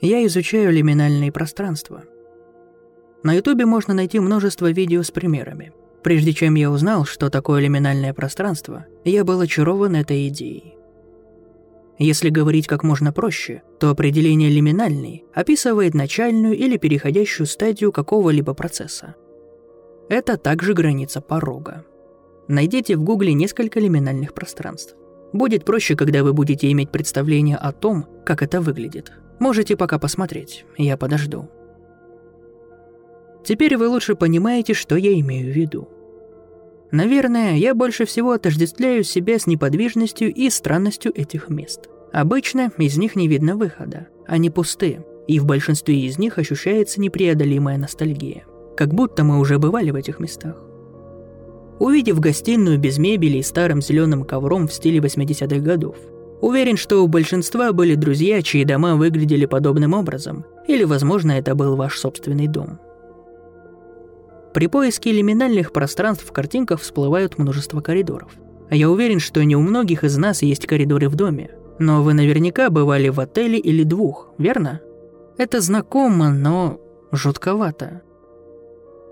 Я изучаю лиминальные пространства. На ютубе можно найти множество видео с примерами. Прежде чем я узнал, что такое лиминальное пространство, я был очарован этой идеей. Если говорить как можно проще, то определение лиминальный описывает начальную или переходящую стадию какого-либо процесса. Это также граница порога. Найдите в гугле несколько лиминальных пространств. Будет проще, когда вы будете иметь представление о том, как это выглядит. Можете пока посмотреть, я подожду. Теперь вы лучше понимаете, что я имею в виду. Наверное, я больше всего отождествляю себя с неподвижностью и странностью этих мест. Обычно из них не видно выхода, они пусты, и в большинстве из них ощущается непреодолимая ностальгия. Как будто мы уже бывали в этих местах. Увидев гостиную без мебели и старым зеленым ковром в стиле 80-х годов, уверен, что у большинства были друзья, чьи дома выглядели подобным образом, или, возможно, это был ваш собственный дом – при поиске лиминальных пространств в картинках всплывают множество коридоров. Я уверен, что не у многих из нас есть коридоры в доме, но вы наверняка бывали в отеле или двух, верно? Это знакомо, но жутковато.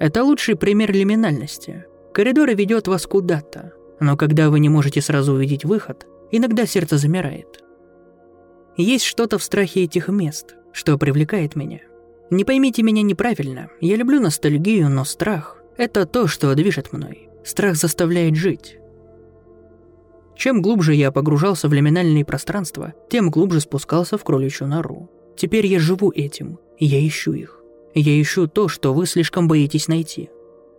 Это лучший пример лиминальности. Коридор ведет вас куда-то, но когда вы не можете сразу увидеть выход, иногда сердце замирает. Есть что-то в страхе этих мест, что привлекает меня – не поймите меня неправильно, я люблю ностальгию, но страх – это то, что движет мной. Страх заставляет жить. Чем глубже я погружался в лиминальные пространства, тем глубже спускался в кроличью нору. Теперь я живу этим, я ищу их. Я ищу то, что вы слишком боитесь найти.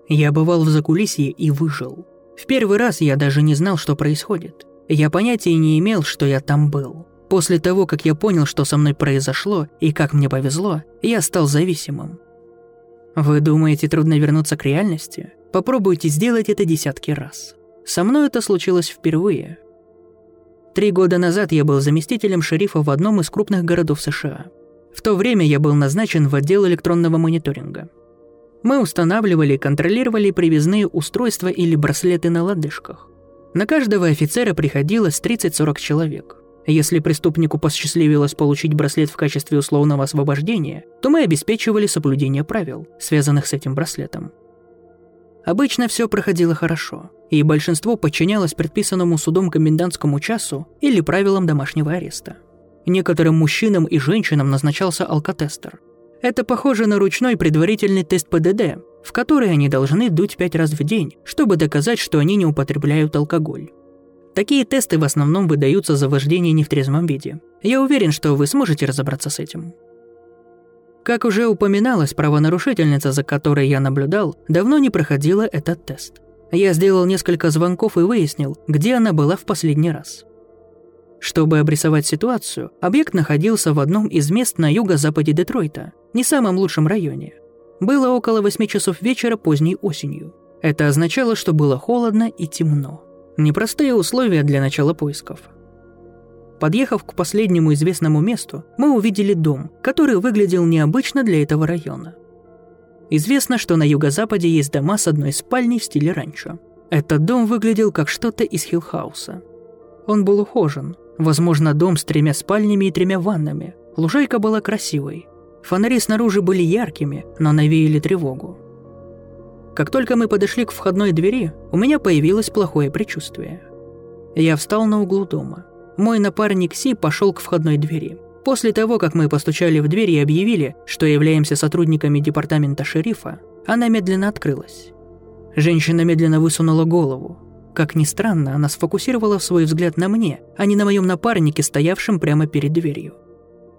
Я бывал в закулисье и выжил. В первый раз я даже не знал, что происходит. Я понятия не имел, что я там был. После того, как я понял, что со мной произошло и как мне повезло, я стал зависимым. Вы думаете, трудно вернуться к реальности? Попробуйте сделать это десятки раз. Со мной это случилось впервые. Три года назад я был заместителем шерифа в одном из крупных городов США. В то время я был назначен в отдел электронного мониторинга. Мы устанавливали и контролировали привязные устройства или браслеты на лодыжках. На каждого офицера приходилось 30-40 человек – если преступнику посчастливилось получить браслет в качестве условного освобождения, то мы обеспечивали соблюдение правил, связанных с этим браслетом. Обычно все проходило хорошо, и большинство подчинялось предписанному судом комендантскому часу или правилам домашнего ареста. Некоторым мужчинам и женщинам назначался алкотестер. Это похоже на ручной предварительный тест ПДД, в который они должны дуть пять раз в день, чтобы доказать, что они не употребляют алкоголь. Такие тесты в основном выдаются за вождение не в трезвом виде. Я уверен, что вы сможете разобраться с этим. Как уже упоминалось, правонарушительница, за которой я наблюдал, давно не проходила этот тест. Я сделал несколько звонков и выяснил, где она была в последний раз. Чтобы обрисовать ситуацию, объект находился в одном из мест на юго-западе Детройта, не самом лучшем районе. Было около 8 часов вечера поздней осенью. Это означало, что было холодно и темно. Непростые условия для начала поисков. Подъехав к последнему известному месту, мы увидели дом, который выглядел необычно для этого района. Известно, что на юго-западе есть дома с одной спальней в стиле ранчо. Этот дом выглядел как что-то из Хиллхауса. Он был ухожен. Возможно, дом с тремя спальнями и тремя ваннами. Лужайка была красивой. Фонари снаружи были яркими, но навеяли тревогу. Как только мы подошли к входной двери, у меня появилось плохое предчувствие. Я встал на углу дома. Мой напарник Си пошел к входной двери. После того, как мы постучали в дверь и объявили, что являемся сотрудниками департамента шерифа, она медленно открылась. Женщина медленно высунула голову. Как ни странно, она сфокусировала свой взгляд на мне, а не на моем напарнике, стоявшем прямо перед дверью.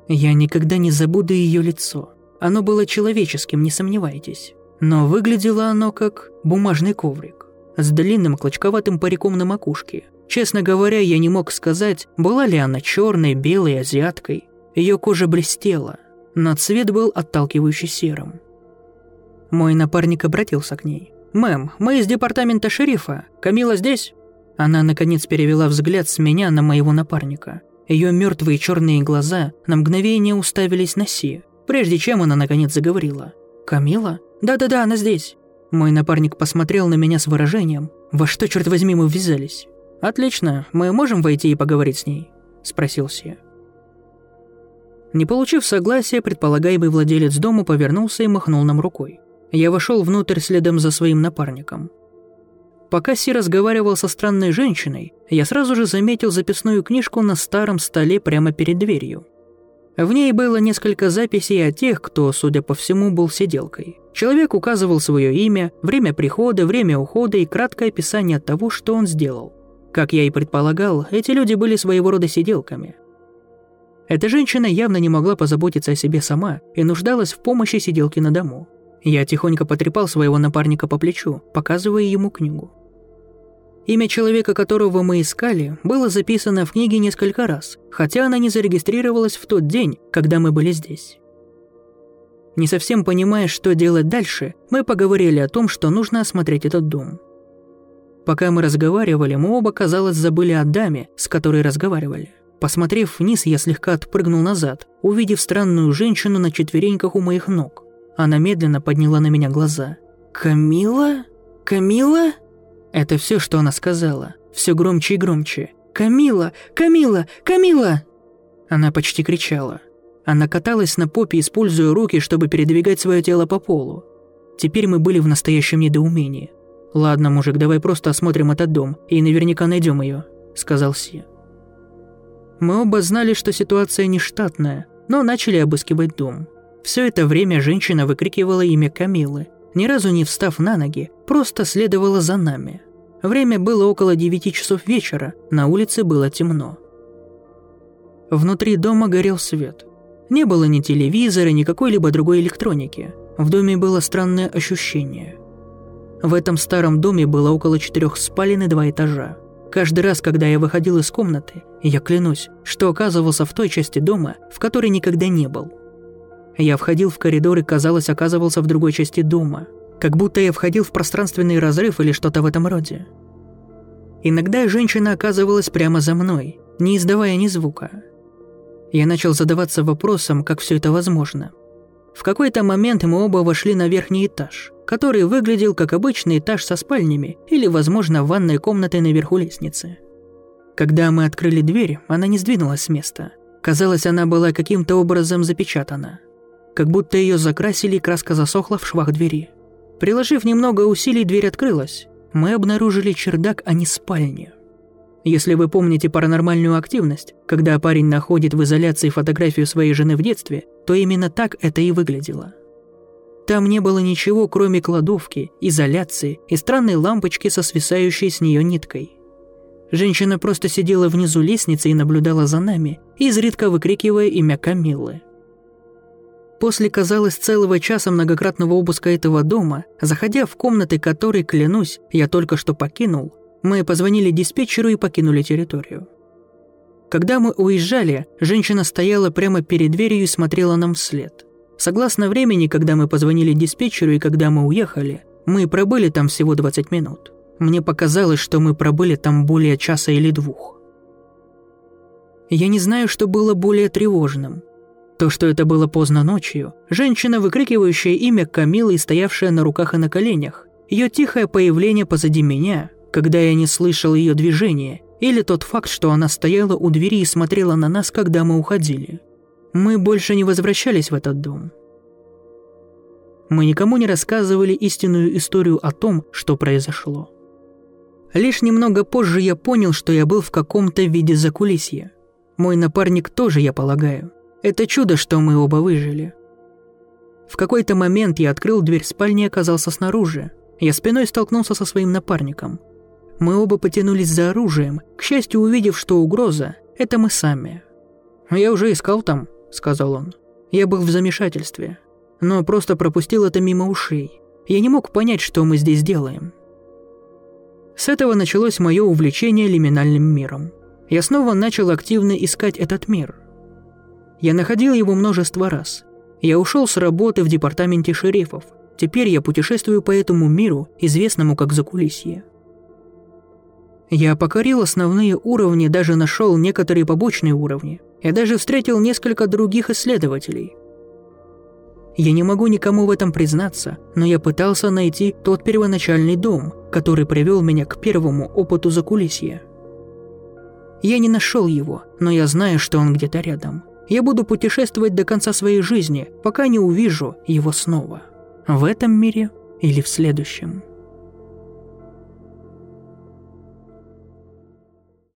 Я никогда не забуду ее лицо. Оно было человеческим, не сомневайтесь. Но выглядело оно как бумажный коврик с длинным клочковатым париком на макушке. Честно говоря, я не мог сказать, была ли она черной, белой, азиаткой. Ее кожа блестела, но цвет был отталкивающий серым. Мой напарник обратился к ней. «Мэм, мы из департамента шерифа. Камила здесь?» Она, наконец, перевела взгляд с меня на моего напарника. Ее мертвые черные глаза на мгновение уставились на Си, прежде чем она, наконец, заговорила. «Камила? Да-да-да, она здесь». Мой напарник посмотрел на меня с выражением. «Во что, черт возьми, мы ввязались?» «Отлично, мы можем войти и поговорить с ней?» – спросил Си. Не получив согласия, предполагаемый владелец дома повернулся и махнул нам рукой. Я вошел внутрь следом за своим напарником. Пока Си разговаривал со странной женщиной, я сразу же заметил записную книжку на старом столе прямо перед дверью. В ней было несколько записей о тех, кто, судя по всему, был сиделкой. Человек указывал свое имя, время прихода, время ухода и краткое описание того, что он сделал. Как я и предполагал, эти люди были своего рода сиделками. Эта женщина явно не могла позаботиться о себе сама и нуждалась в помощи сиделки на дому. Я тихонько потрепал своего напарника по плечу, показывая ему книгу. Имя человека, которого мы искали, было записано в книге несколько раз, хотя она не зарегистрировалась в тот день, когда мы были здесь. Не совсем понимая, что делать дальше, мы поговорили о том, что нужно осмотреть этот дом. Пока мы разговаривали, мы оба, казалось, забыли о даме, с которой разговаривали. Посмотрев вниз, я слегка отпрыгнул назад, увидев странную женщину на четвереньках у моих ног. Она медленно подняла на меня глаза. «Камила? Камила?» Это все, что она сказала. Все громче и громче. «Камила! Камила! Камила!» Она почти кричала. Она каталась на попе, используя руки, чтобы передвигать свое тело по полу. Теперь мы были в настоящем недоумении. «Ладно, мужик, давай просто осмотрим этот дом, и наверняка найдем ее», — сказал Си. Мы оба знали, что ситуация нештатная, но начали обыскивать дом. Все это время женщина выкрикивала имя Камилы, ни разу не встав на ноги, просто следовала за нами. Время было около девяти часов вечера, на улице было темно. Внутри дома горел свет. Не было ни телевизора, ни какой-либо другой электроники. В доме было странное ощущение. В этом старом доме было около четырех спален и два этажа. Каждый раз, когда я выходил из комнаты, я клянусь, что оказывался в той части дома, в которой никогда не был. Я входил в коридор и, казалось, оказывался в другой части дома. Как будто я входил в пространственный разрыв или что-то в этом роде. Иногда женщина оказывалась прямо за мной, не издавая ни звука. Я начал задаваться вопросом, как все это возможно. В какой-то момент мы оба вошли на верхний этаж, который выглядел как обычный этаж со спальнями или, возможно, ванной комнатой наверху лестницы. Когда мы открыли дверь, она не сдвинулась с места. Казалось, она была каким-то образом запечатана как будто ее закрасили и краска засохла в швах двери. Приложив немного усилий, дверь открылась. Мы обнаружили чердак, а не спальню. Если вы помните паранормальную активность, когда парень находит в изоляции фотографию своей жены в детстве, то именно так это и выглядело. Там не было ничего, кроме кладовки, изоляции и странной лампочки со свисающей с нее ниткой. Женщина просто сидела внизу лестницы и наблюдала за нами, изредка выкрикивая имя Камиллы. После, казалось, целого часа многократного обыска этого дома, заходя в комнаты, которые, клянусь, я только что покинул, мы позвонили диспетчеру и покинули территорию. Когда мы уезжали, женщина стояла прямо перед дверью и смотрела нам вслед. Согласно времени, когда мы позвонили диспетчеру и когда мы уехали, мы пробыли там всего 20 минут. Мне показалось, что мы пробыли там более часа или двух. Я не знаю, что было более тревожным. То, что это было поздно ночью, женщина, выкрикивающая имя Камилы и стоявшая на руках и на коленях, ее тихое появление позади меня, когда я не слышал ее движения, или тот факт, что она стояла у двери и смотрела на нас, когда мы уходили. Мы больше не возвращались в этот дом. Мы никому не рассказывали истинную историю о том, что произошло. Лишь немного позже я понял, что я был в каком-то виде закулисья. Мой напарник тоже, я полагаю. Это чудо, что мы оба выжили. В какой-то момент я открыл дверь спальни и оказался снаружи. Я спиной столкнулся со своим напарником. Мы оба потянулись за оружием, к счастью, увидев, что угроза – это мы сами. «Я уже искал там», – сказал он. Я был в замешательстве, но просто пропустил это мимо ушей. Я не мог понять, что мы здесь делаем. С этого началось мое увлечение лиминальным миром. Я снова начал активно искать этот мир – я находил его множество раз. Я ушел с работы в департаменте шерифов. Теперь я путешествую по этому миру, известному как Закулисье. Я покорил основные уровни, даже нашел некоторые побочные уровни. Я даже встретил несколько других исследователей. Я не могу никому в этом признаться, но я пытался найти тот первоначальный дом, который привел меня к первому опыту Закулисья. Я не нашел его, но я знаю, что он где-то рядом. Я буду путешествовать до конца своей жизни, пока не увижу его снова. В этом мире или в следующем.